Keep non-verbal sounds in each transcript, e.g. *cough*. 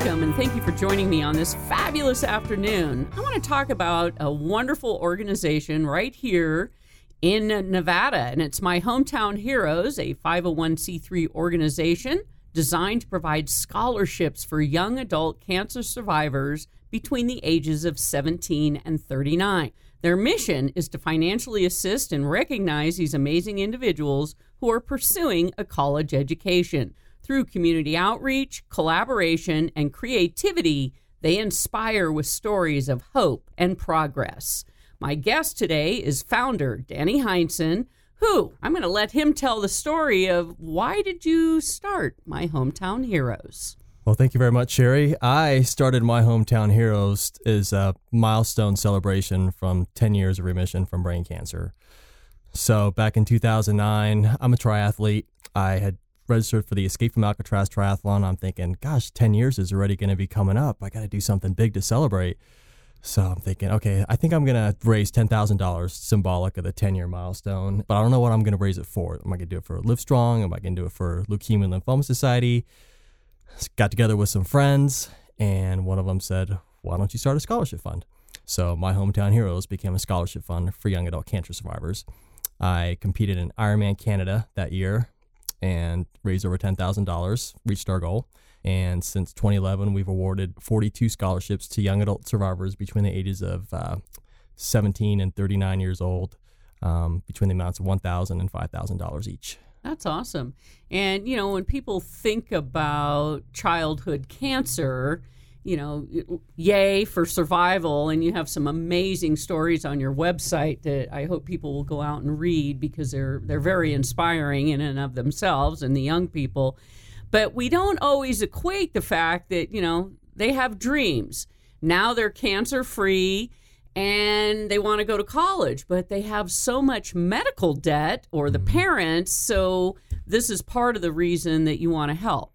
Welcome and thank you for joining me on this fabulous afternoon. I want to talk about a wonderful organization right here in Nevada, and it's my Hometown Heroes, a 501c3 organization designed to provide scholarships for young adult cancer survivors between the ages of 17 and 39. Their mission is to financially assist and recognize these amazing individuals who are pursuing a college education. Through community outreach, collaboration, and creativity, they inspire with stories of hope and progress. My guest today is founder Danny Heinsohn, who I'm going to let him tell the story of why did you start My Hometown Heroes? Well, thank you very much, Sherry. I started My Hometown Heroes as a milestone celebration from 10 years of remission from brain cancer. So, back in 2009, I'm a triathlete. I had registered for the Escape from Alcatraz triathlon. I'm thinking, gosh, 10 years is already going to be coming up. I got to do something big to celebrate. So I'm thinking, okay, I think I'm going to raise $10,000 symbolic of the 10 year milestone, but I don't know what I'm going to raise it for. Am I going to do it for Live Strong? Am I going to do it for Leukemia and Lymphoma Society? Got together with some friends, and one of them said, why don't you start a scholarship fund? So my Hometown Heroes became a scholarship fund for young adult cancer survivors. I competed in Ironman Canada that year and raised over $10,000, reached our goal. And since 2011, we've awarded 42 scholarships to young adult survivors between the ages of uh, 17 and 39 years old, um, between the amounts of $1,000 and $5,000 each. That's awesome. And, you know, when people think about childhood cancer, you know, yay for survival. And you have some amazing stories on your website that I hope people will go out and read because they're they're very inspiring in and of themselves and the young people. But we don't always equate the fact that, you know, they have dreams. Now they're cancer free and they want to go to college, but they have so much medical debt or the mm-hmm. parents. So this is part of the reason that you want to help.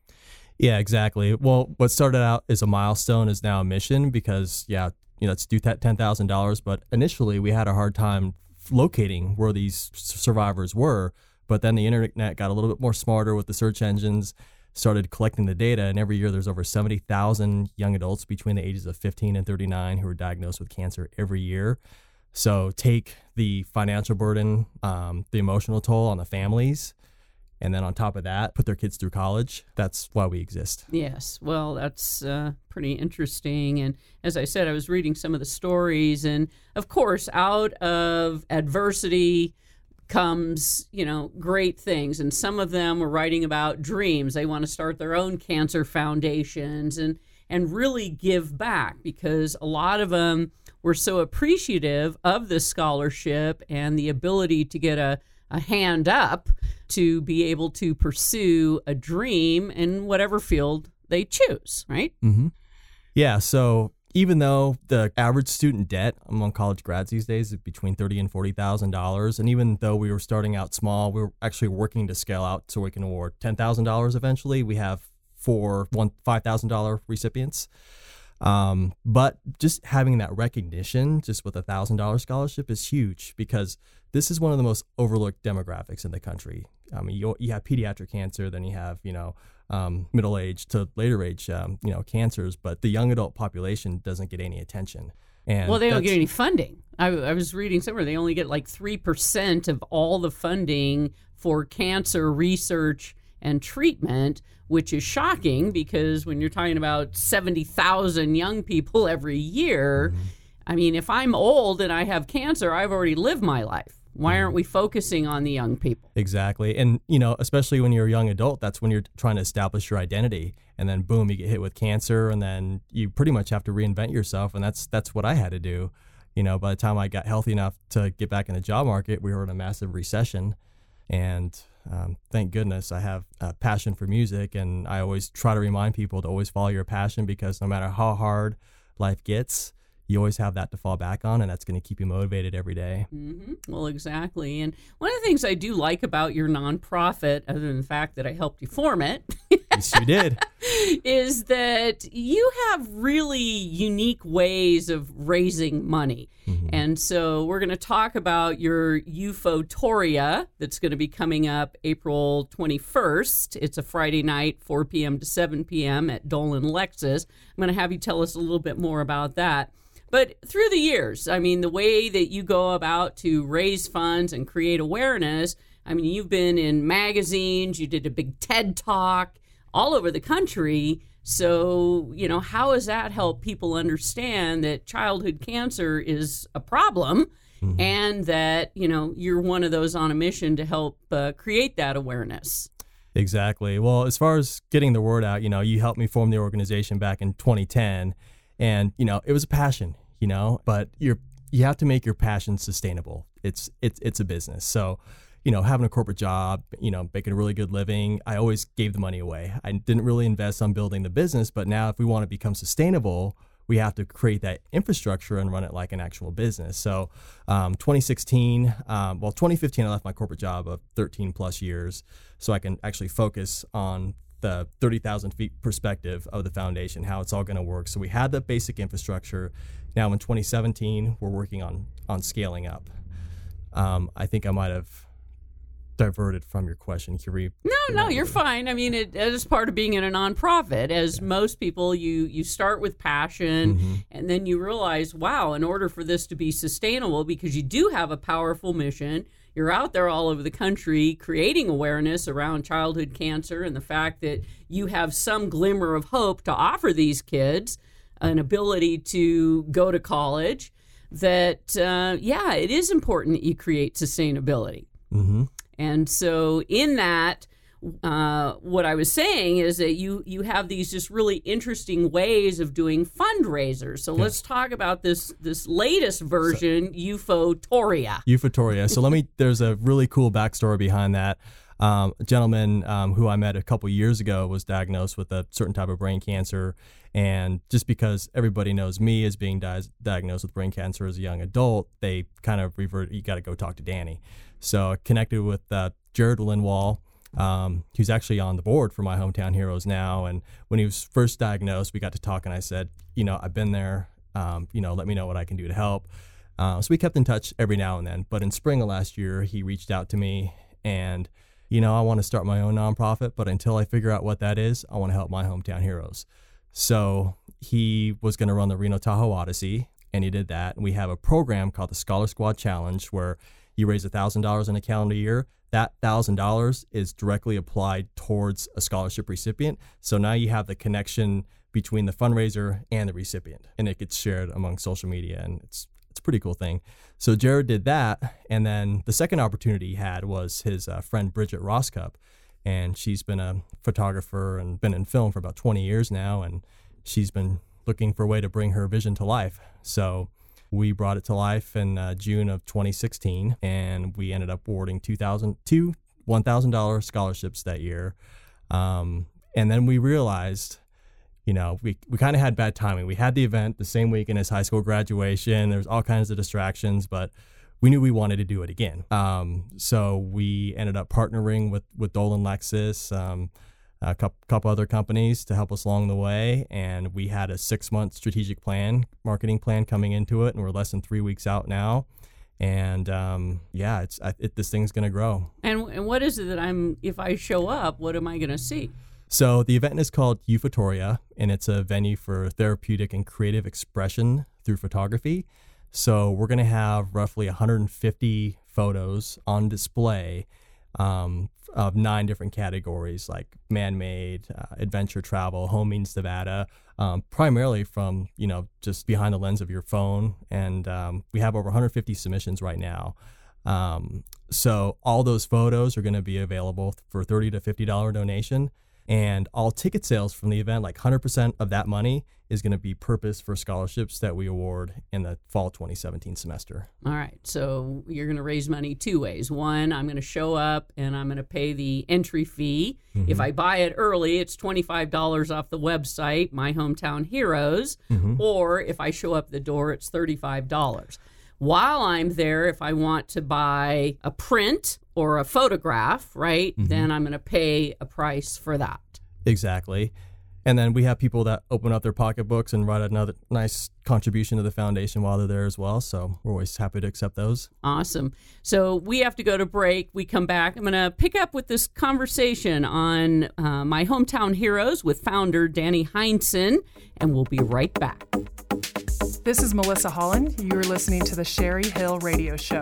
Yeah, exactly. Well, what started out as a milestone is now a mission because, yeah, you know, let's do that $10,000. But initially, we had a hard time locating where these survivors were. But then the internet got a little bit more smarter with the search engines started collecting the data, and every year there's over 70,000 young adults between the ages of 15 and 39 who are diagnosed with cancer every year. So take the financial burden, um, the emotional toll on the families, and then on top of that, put their kids through college. That's why we exist. Yes, well, that's uh, pretty interesting. And as I said, I was reading some of the stories, and of course, out of adversity comes, you know, great things. And some of them were writing about dreams. They want to start their own cancer foundations and and really give back because a lot of them were so appreciative of the scholarship and the ability to get a, a hand up to be able to pursue a dream in whatever field they choose, right? Mm-hmm. Yeah. So even though the average student debt among college grads these days is between thirty and forty thousand dollars, and even though we were starting out small, we are actually working to scale out so we can award ten thousand dollars eventually. We have four one five thousand dollar recipients. Um, but just having that recognition, just with a thousand dollar scholarship, is huge because this is one of the most overlooked demographics in the country. I mean, you, you have pediatric cancer, then you have you know um, middle age to later age, um, you know, cancers, but the young adult population doesn't get any attention. And well, they don't get any funding. I, I was reading somewhere they only get like three percent of all the funding for cancer research and treatment, which is shocking because when you're talking about seventy thousand young people *laughs* every year, mm-hmm. I mean, if I'm old and I have cancer, I've already lived my life. Why aren't we focusing on the young people? Exactly. And, you know, especially when you're a young adult, that's when you're trying to establish your identity. And then boom, you get hit with cancer and then you pretty much have to reinvent yourself. And that's that's what I had to do. You know, by the time I got healthy enough to get back in the job market, we were in a massive recession. And um, thank goodness I have a passion for music, and I always try to remind people to always follow your passion because no matter how hard life gets, you always have that to fall back on, and that's going to keep you motivated every day. Mm-hmm. Well, exactly. And one of the things I do like about your nonprofit, other than the fact that I helped you form it, yes, you did, *laughs* is that you have really unique ways of raising money. Mm-hmm. And so we're going to talk about your Euphotoria that's going to be coming up April 21st. It's a Friday night, 4 p.m. to 7 p.m. at Dolan Lexus. I'm going to have you tell us a little bit more about that. But through the years, I mean, the way that you go about to raise funds and create awareness, I mean, you've been in magazines, you did a big TED talk all over the country. So, you know, how has that helped people understand that childhood cancer is a problem mm-hmm. and that, you know, you're one of those on a mission to help uh, create that awareness? Exactly. Well, as far as getting the word out, you know, you helped me form the organization back in 2010 and you know it was a passion you know? But you're you have to make your passion sustainable. It's it's it's a business. So you know having a corporate job you know making a really good living i always gave the money away. I didn't really invest on building the business but now if we want to become sustainable we have to create that infrastructure and run it like an actual business. So, um, 2016, um, well, 2015, I left my corporate job of 13 plus years so I can actually focus on the 30,000 feet perspective of the foundation, how it's all going to work. So we had the basic infrastructure. Now in 2017, we're working on on scaling up. Um, I think I might have diverted from your question. Can you no, no, you're fine. I mean, it, it is part of being in a nonprofit. As yeah. most people, you you start with passion, mm-hmm. and then you realize, wow, in order for this to be sustainable, because you do have a powerful mission you're out there all over the country creating awareness around childhood cancer and the fact that you have some glimmer of hope to offer these kids an ability to go to college that uh, yeah it is important that you create sustainability mm-hmm. and so in that uh, what I was saying is that you you have these just really interesting ways of doing fundraisers. So let's talk about this this latest version, so, Euphotoria. Euphotoria. So let me. *laughs* There's a really cool backstory behind that. Um, a gentleman um, who I met a couple years ago was diagnosed with a certain type of brain cancer, and just because everybody knows me as being di- diagnosed with brain cancer as a young adult, they kind of revert. You got to go talk to Danny. So I connected with uh, Jared Linwall um, he's actually on the board for my hometown heroes now. And when he was first diagnosed, we got to talk, and I said, you know, I've been there. Um, you know, let me know what I can do to help. Uh, so we kept in touch every now and then. But in spring of last year, he reached out to me, and you know, I want to start my own nonprofit, but until I figure out what that is, I want to help my hometown heroes. So he was going to run the Reno Tahoe Odyssey, and he did that. And we have a program called the Scholar Squad Challenge where you raise $1,000 in a calendar year that $1,000 is directly applied towards a scholarship recipient. So now you have the connection between the fundraiser and the recipient, and it gets shared among social media, and it's it's a pretty cool thing. So Jared did that, and then the second opportunity he had was his uh, friend Bridget Roscup, and she's been a photographer and been in film for about 20 years now, and she's been looking for a way to bring her vision to life. So we brought it to life in uh, June of 2016, and we ended up awarding 2,000 two $1,000 scholarships that year. Um, and then we realized, you know, we, we kind of had bad timing. We had the event the same week in his high school graduation. There was all kinds of distractions, but we knew we wanted to do it again. Um, so we ended up partnering with with Dolan Lexus. Um, a couple, other companies to help us along the way. And we had a six month strategic plan, marketing plan coming into it, and we're less than three weeks out now. And um, yeah, it's it, this thing's going to grow. And, and what is it that I'm? If I show up, what am I going to see? So the event is called Euphotoria, and it's a venue for therapeutic and creative expression through photography. So we're going to have roughly 150 photos on display um, of nine different categories like man-made, uh, adventure travel, home means Nevada, um, primarily from you know just behind the lens of your phone. And um, we have over 150 submissions right now. Um, so all those photos are going to be available for 30 to 50 dollar donation. And all ticket sales from the event, like 100% of that money, is going to be purposed for scholarships that we award in the fall 2017 semester. All right. So you're going to raise money two ways. One, I'm going to show up and I'm going to pay the entry fee. Mm-hmm. If I buy it early, it's $25 off the website, My Hometown Heroes. Mm-hmm. Or if I show up the door, it's $35. While I'm there, if I want to buy a print or a photograph, right, mm-hmm. then I'm going to pay a price for that. Exactly. And then we have people that open up their pocketbooks and write another nice contribution to the foundation while they're there as well. So we're always happy to accept those. Awesome. So we have to go to break. We come back. I'm going to pick up with this conversation on uh, my hometown heroes with founder Danny Heinsohn, and we'll be right back. This is Melissa Holland. You're listening to the Sherry Hill Radio Show.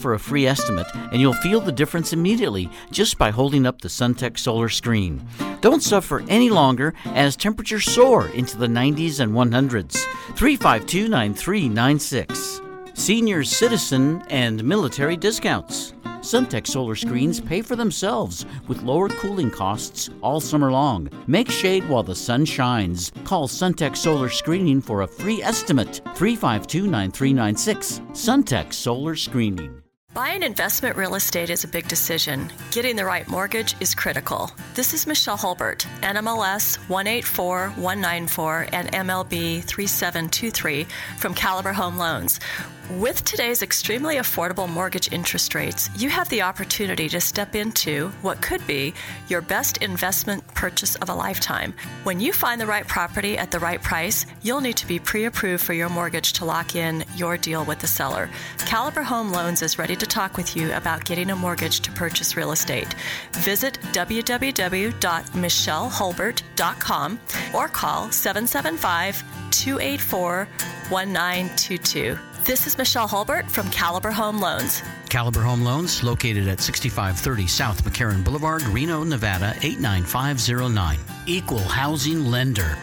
for a free estimate, and you'll feel the difference immediately just by holding up the Suntech solar screen. Don't suffer any longer as temperatures soar into the 90s and 100s. 352 9396. Senior citizen and military discounts. Suntech solar screens pay for themselves with lower cooling costs all summer long. Make shade while the sun shines. Call Suntech Solar Screening for a free estimate. 352 9396. Suntech Solar Screening. Buying investment real estate is a big decision. Getting the right mortgage is critical. This is Michelle Hulbert, NMLS 184194 and MLB 3723 from Caliber Home Loans. With today's extremely affordable mortgage interest rates, you have the opportunity to step into what could be your best investment purchase of a lifetime. When you find the right property at the right price, you'll need to be pre approved for your mortgage to lock in your deal with the seller. Caliber Home Loans is ready to talk with you about getting a mortgage to purchase real estate. Visit www.michellehulbert.com or call 775 284 1922. This is Michelle Hulbert from Caliber Home Loans. Caliber Home Loans, located at 6530 South McCarran Boulevard, Reno, Nevada, 89509. Equal housing lender.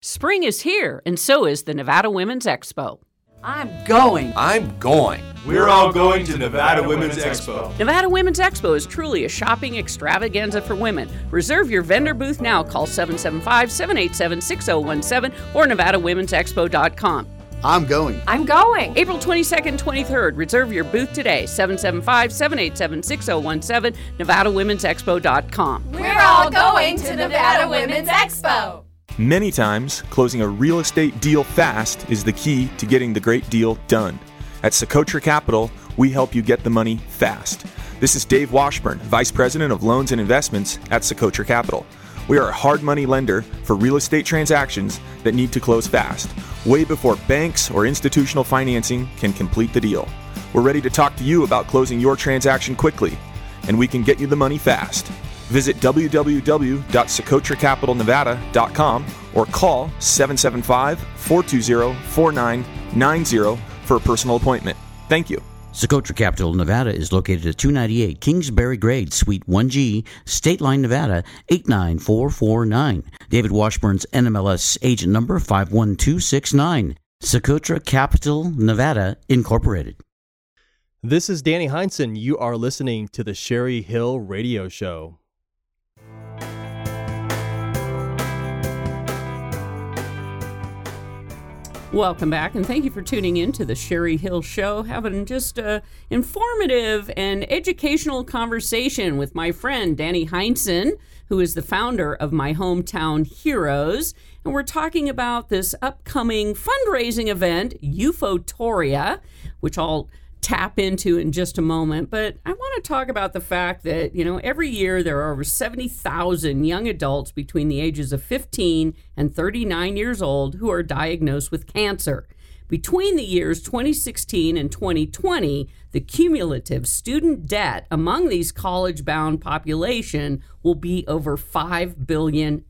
Spring is here, and so is the Nevada Women's Expo. I'm going. I'm going. We're all going to Nevada Women's Expo. Nevada Women's Expo is truly a shopping extravaganza for women. Reserve your vendor booth now. Call 775 787 6017 or NevadaWomen'sExpo.com. I'm going. I'm going. April 22nd, 23rd. Reserve your booth today. 775 787 6017, NevadaWomen'sExpo.com. We're all going to Nevada Women's Expo. Many times, closing a real estate deal fast is the key to getting the great deal done. At Socotra Capital, we help you get the money fast. This is Dave Washburn, Vice President of Loans and Investments at Socotra Capital. We are a hard money lender for real estate transactions that need to close fast, way before banks or institutional financing can complete the deal. We're ready to talk to you about closing your transaction quickly, and we can get you the money fast. Visit www.socotracapitalnevada.com or call 775 420 4990 for a personal appointment. Thank you. Socotra Capital, Nevada is located at 298 Kingsbury Grade, Suite 1G, State Line, Nevada 89449. David Washburn's NMLS agent number 51269. Socotra Capital, Nevada, Incorporated. This is Danny Heinsohn. You are listening to the Sherry Hill Radio Show. Welcome back, and thank you for tuning in to the Sherry Hill Show. Having just a informative and educational conversation with my friend Danny Heinsohn, who is the founder of My Hometown Heroes, and we're talking about this upcoming fundraising event, Euphotoria, which I'll tap into in just a moment. But I want to talk about the fact that, you know, every year there are over 70,000 young adults between the ages of 15 and 39 years old who are diagnosed with cancer. Between the years 2016 and 2020, the cumulative student debt among these college bound population will be over $5 billion.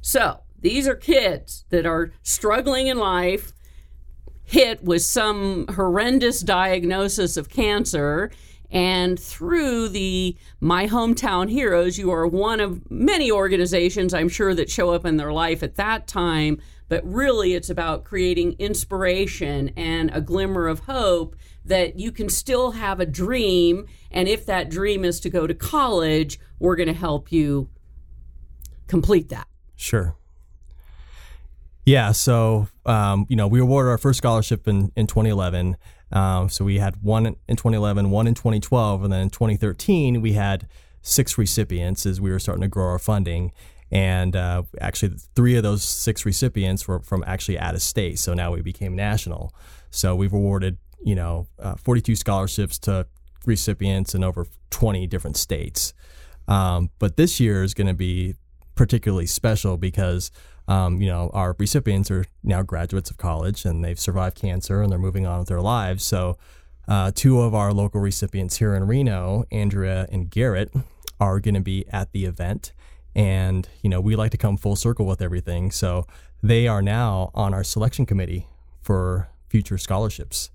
So these are kids that are struggling in life, hit with some horrendous diagnosis of cancer. And through the My Hometown Heroes, you are one of many organizations, I'm sure, that show up in their life at that time. But really, it's about creating inspiration and a glimmer of hope that you can still have a dream. And if that dream is to go to college, we're going to help you complete that. Sure. Yeah, so um, you know, we awarded our first scholarship in in 2011. Um, so we had one in 2011, one in 2012, and then in 2013 we had six recipients as we were starting to grow our funding. And uh, actually, three of those six recipients were from actually out of state. So now we became national. So we've awarded, you know, uh, 42 scholarships to recipients in over 20 different states. Um, but this year is going to be particularly special because um, you know, our recipients are now graduates of college and they've survived cancer and they're moving on with their lives. So, uh, two of our local recipients here in Reno, Andrea and Garrett, are going to be at the event. And, you know, we like to come full circle with everything. So, they are now on our selection committee for future scholarships,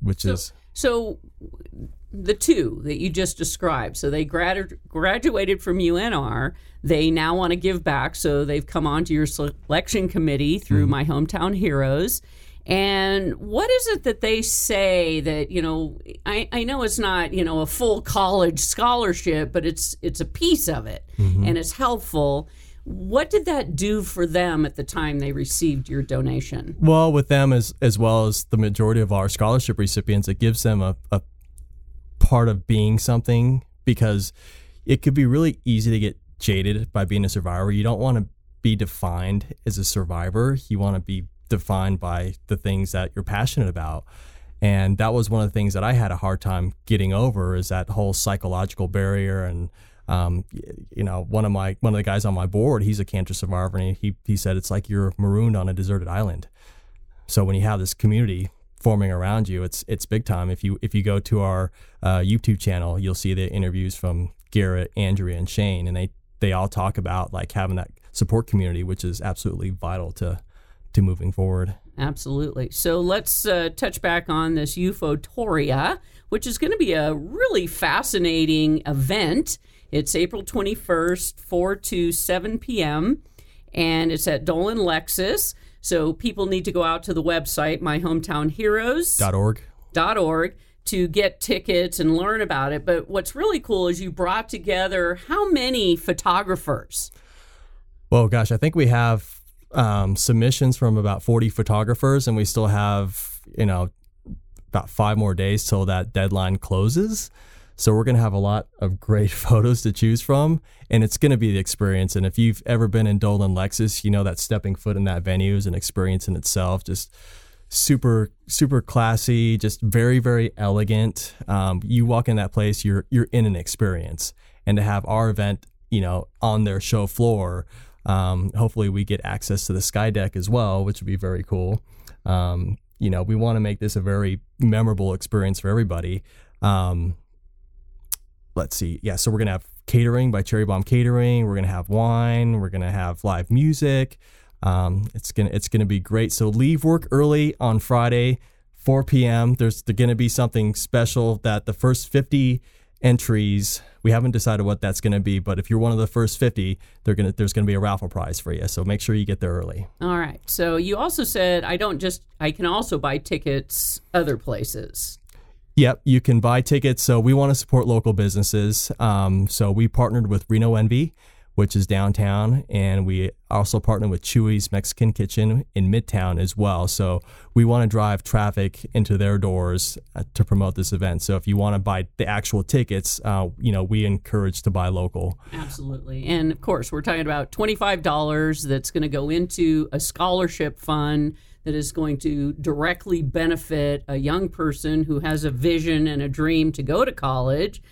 which so, is. So, the two that you just described. So they gradu- graduated from UNR. They now want to give back. So they've come onto your selection committee through mm-hmm. My Hometown Heroes. And what is it that they say that, you know, I, I know it's not, you know, a full college scholarship, but it's it's a piece of it mm-hmm. and it's helpful. What did that do for them at the time they received your donation? Well, with them as as well as the majority of our scholarship recipients, it gives them a, a part of being something because it could be really easy to get jaded by being a survivor. You don't want to be defined as a survivor. You want to be defined by the things that you're passionate about. And that was one of the things that I had a hard time getting over is that whole psychological barrier. And, um, you know, one of my, one of the guys on my board, he's a cancer survivor and he, he said, it's like you're marooned on a deserted island. So when you have this community forming around you. It's it's big time. If you if you go to our uh, YouTube channel, you'll see the interviews from Garrett, Andrea, and Shane, and they they all talk about like having that support community, which is absolutely vital to to moving forward. Absolutely. So let's uh, touch back on this Euphotoria, which is going to be a really fascinating event. It's April 21st, 4 to 7 p.m., and it's at Dolan Lexus. So people need to go out to the website, myhometownheroes.org. .org to get tickets and learn about it. But what's really cool is you brought together how many photographers? Well, gosh, I think we have um, submissions from about 40 photographers, and we still have, you know, about five more days till that deadline closes. So we're going to have a lot of great *laughs* photos to choose from, and it's going to be the experience. And if you've ever been in Dolan Lexus, you know that stepping foot in that venue is an experience in itself. Just super, super classy, just very, very elegant. Um, you walk in that place, you're you're in an experience, and to have our event, you know, on their show floor. Um, hopefully, we get access to the sky deck as well, which would be very cool. Um, you know, we want to make this a very memorable experience for everybody. Um, let's see. Yeah, so we're gonna have catering by Cherry Bomb Catering. We're gonna have wine. We're gonna have live music. Um, it's gonna it's gonna be great. So leave work early on Friday, 4 p.m. There's going to be something special that the first 50 entries. We haven't decided what that's going to be, but if you're one of the first 50, they're gonna there's going to be a raffle prize for you. So make sure you get there early. All right. So you also said I don't just I can also buy tickets other places. Yep, you can buy tickets. So we want to support local businesses. Um, so we partnered with Reno Envy, which is downtown, and we also partnered with Chewy's Mexican Kitchen in Midtown as well. So we want to drive traffic into their doors uh, to promote this event. So if you want to buy the actual tickets, uh, you know, we encourage to buy local. Absolutely, and of course, we're talking about twenty five dollars that's going to go into a scholarship fund that is going to directly benefit a young person who has a vision and a dream to go to college.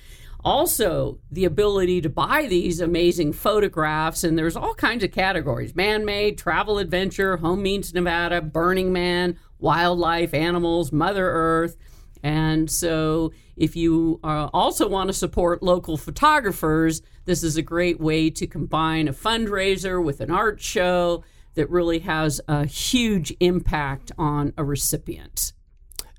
Also, the ability to buy these amazing photographs, and there's all kinds of categories man made, travel adventure, home means Nevada, Burning Man, wildlife, animals, Mother Earth. And so, if you uh, also want to support local photographers, this is a great way to combine a fundraiser with an art show that really has a huge impact on a recipient.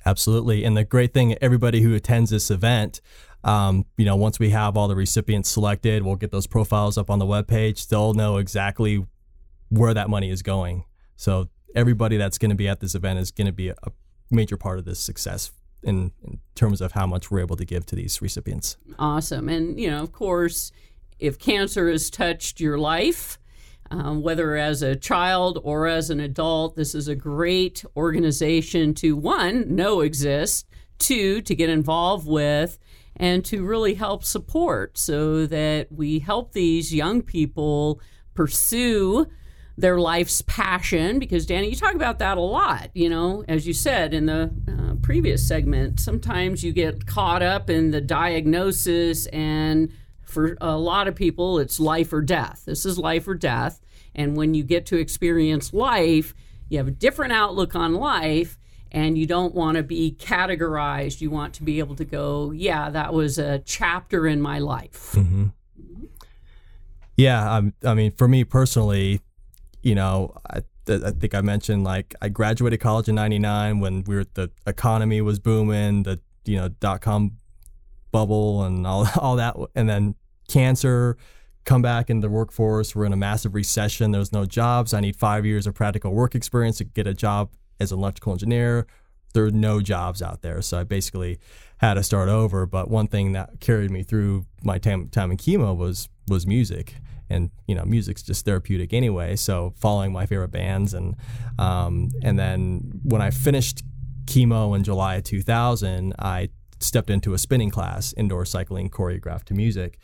Absolutely. And the great thing, everybody who attends this event, um, you know, once we have all the recipients selected, we'll get those profiles up on the webpage. They'll know exactly where that money is going. So everybody that's going to be at this event is going to be a, a major part of this success in, in terms of how much we're able to give to these recipients. Awesome. And, you know, of course, if cancer has touched your life, um, whether as a child or as an adult, this is a great organization to one, know exists, two, to get involved with, and to really help support so that we help these young people pursue their life's passion. Because danny you talk about that a lot you know as you said in the uh, previous segment sometimes you get caught up in the diagnosis and for a lot of people it's life or death. This is life or death. And when you get to experience life you have a different outlook on life and you don't want to be categorized. You want to be able to go yeah that was a chapter in my life. Mm-hmm. yeah um, i mean for me personally you know, I, I think I mentioned like I graduated college in '99 when we were the economy was booming, the you know dot com bubble and all *laughs* all that, and then cancer, come back in the workforce. We're in a massive recession. There's no jobs. I need five years of practical work experience to get a job as an electrical engineer. There are no jobs out there, so I basically had to start over. But one thing that carried me through my time time in chemo was was music and you know music's just therapeutic anyway so following my favorite bands and um, and then when i finished chemo in july of 2000 i stepped into a spinning class indoor cycling choreographed to music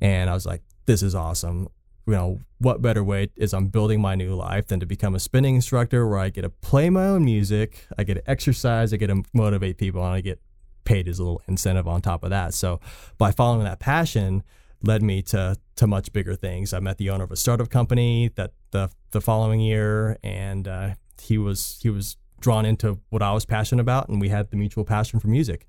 and i was like this is awesome you know what better way is i'm building my new life than to become a spinning instructor where i get to play my own music i get to exercise i get to motivate people and i get paid as a little incentive on top of that so by following that passion led me to to much bigger things. I met the owner of a startup company that the the following year, and uh, he was he was drawn into what I was passionate about, and we had the mutual passion for music.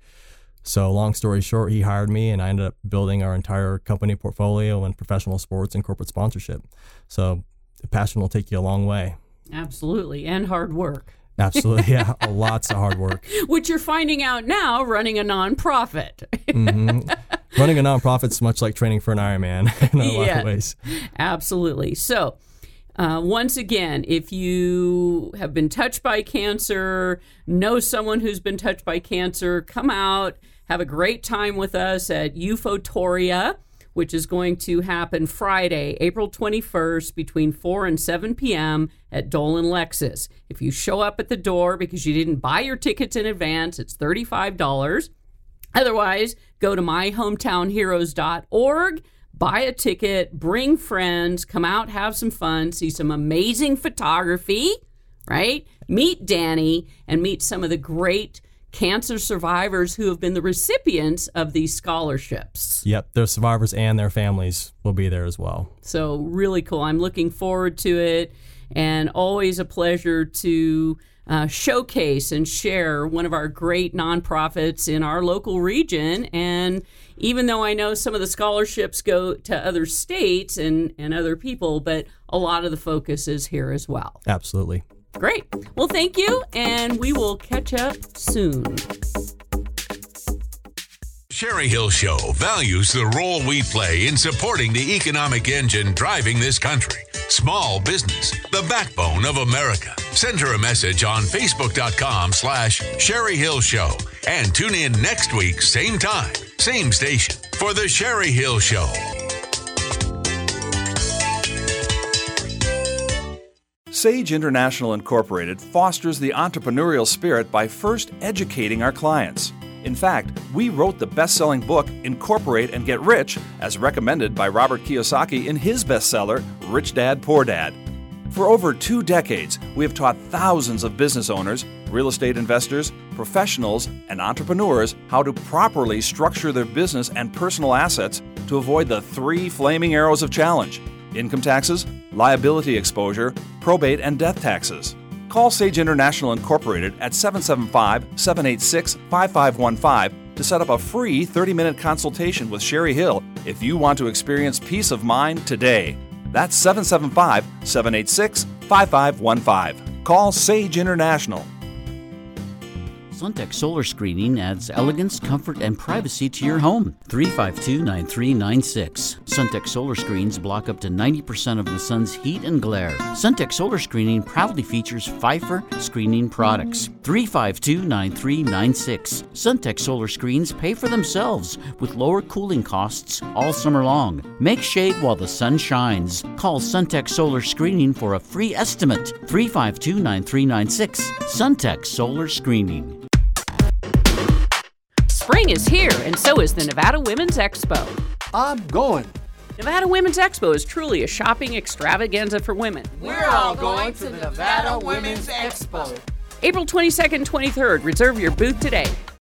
So, long story short, he hired me, and I ended up building our entire company portfolio in professional sports and corporate sponsorship. So, passion will take you a long way. Absolutely, and hard work. Absolutely, *laughs* yeah, lots of hard work. Which you're finding out now running a nonprofit. mm-hmm. Running a nonprofit is much like training for an Ironman *laughs* in a yeah, lot of ways. Absolutely. So, uh, once again, if you have been touched by cancer, know someone who's been touched by cancer, come out, have a great time with us at Euphotoria which is going to happen Friday, April 21st between 4 and 7 p.m. at Dolan Lexus. If you show up at the door because you didn't buy your tickets in advance, it's $35. Otherwise, go to myhometownheroes.org, buy a ticket, bring friends, come out, have some fun, see some amazing photography, right? Meet Danny and meet some of the great cancer survivors who have been the recipients of these scholarships. Yep, the survivors and their families will be there as well. So, really cool. I'm looking forward to it, and always a pleasure to. Uh, showcase and share one of our great nonprofits in our local region. And even though I know some of the scholarships go to other states and, and other people, but a lot of the focus is here as well. Absolutely. Great. Well, thank you, and we will catch up soon. Sherry Hill Show values the role we play in supporting the economic engine driving this country. Small business, the backbone of America. Send her a message on Facebook.com slash Sherry Hill Show and tune in next week, same time, same station for the Sherry Hill Show. Sage International Incorporated fosters the entrepreneurial spirit by first educating our clients. In fact, we wrote the best selling book, Incorporate and Get Rich, as recommended by Robert Kiyosaki in his bestseller, Rich Dad Poor Dad. For over two decades, we have taught thousands of business owners real estate investors, professionals, and entrepreneurs how to properly structure their business and personal assets to avoid the three flaming arrows of challenge income taxes, liability exposure, probate, and death taxes. Call Sage International Incorporated at 775 786 5515 to set up a free 30 minute consultation with Sherry Hill if you want to experience peace of mind today. That's 775 786 5515. Call Sage International. Suntech Solar Screening adds elegance, comfort, and privacy to your home. 352 9396. Suntech Solar Screens block up to 90% of the sun's heat and glare. Suntech Solar Screening proudly features Phifer screening products. 352 9396. Suntech Solar Screens pay for themselves with lower cooling costs all summer long. Make shade while the sun shines. Call Suntech Solar Screening for a free estimate. 352 9396. Suntech Solar Screening. Spring is here, and so is the Nevada Women's Expo. I'm going. Nevada Women's Expo is truly a shopping extravaganza for women. We're all going to the Nevada Women's Expo. April 22nd, 23rd. Reserve your booth today.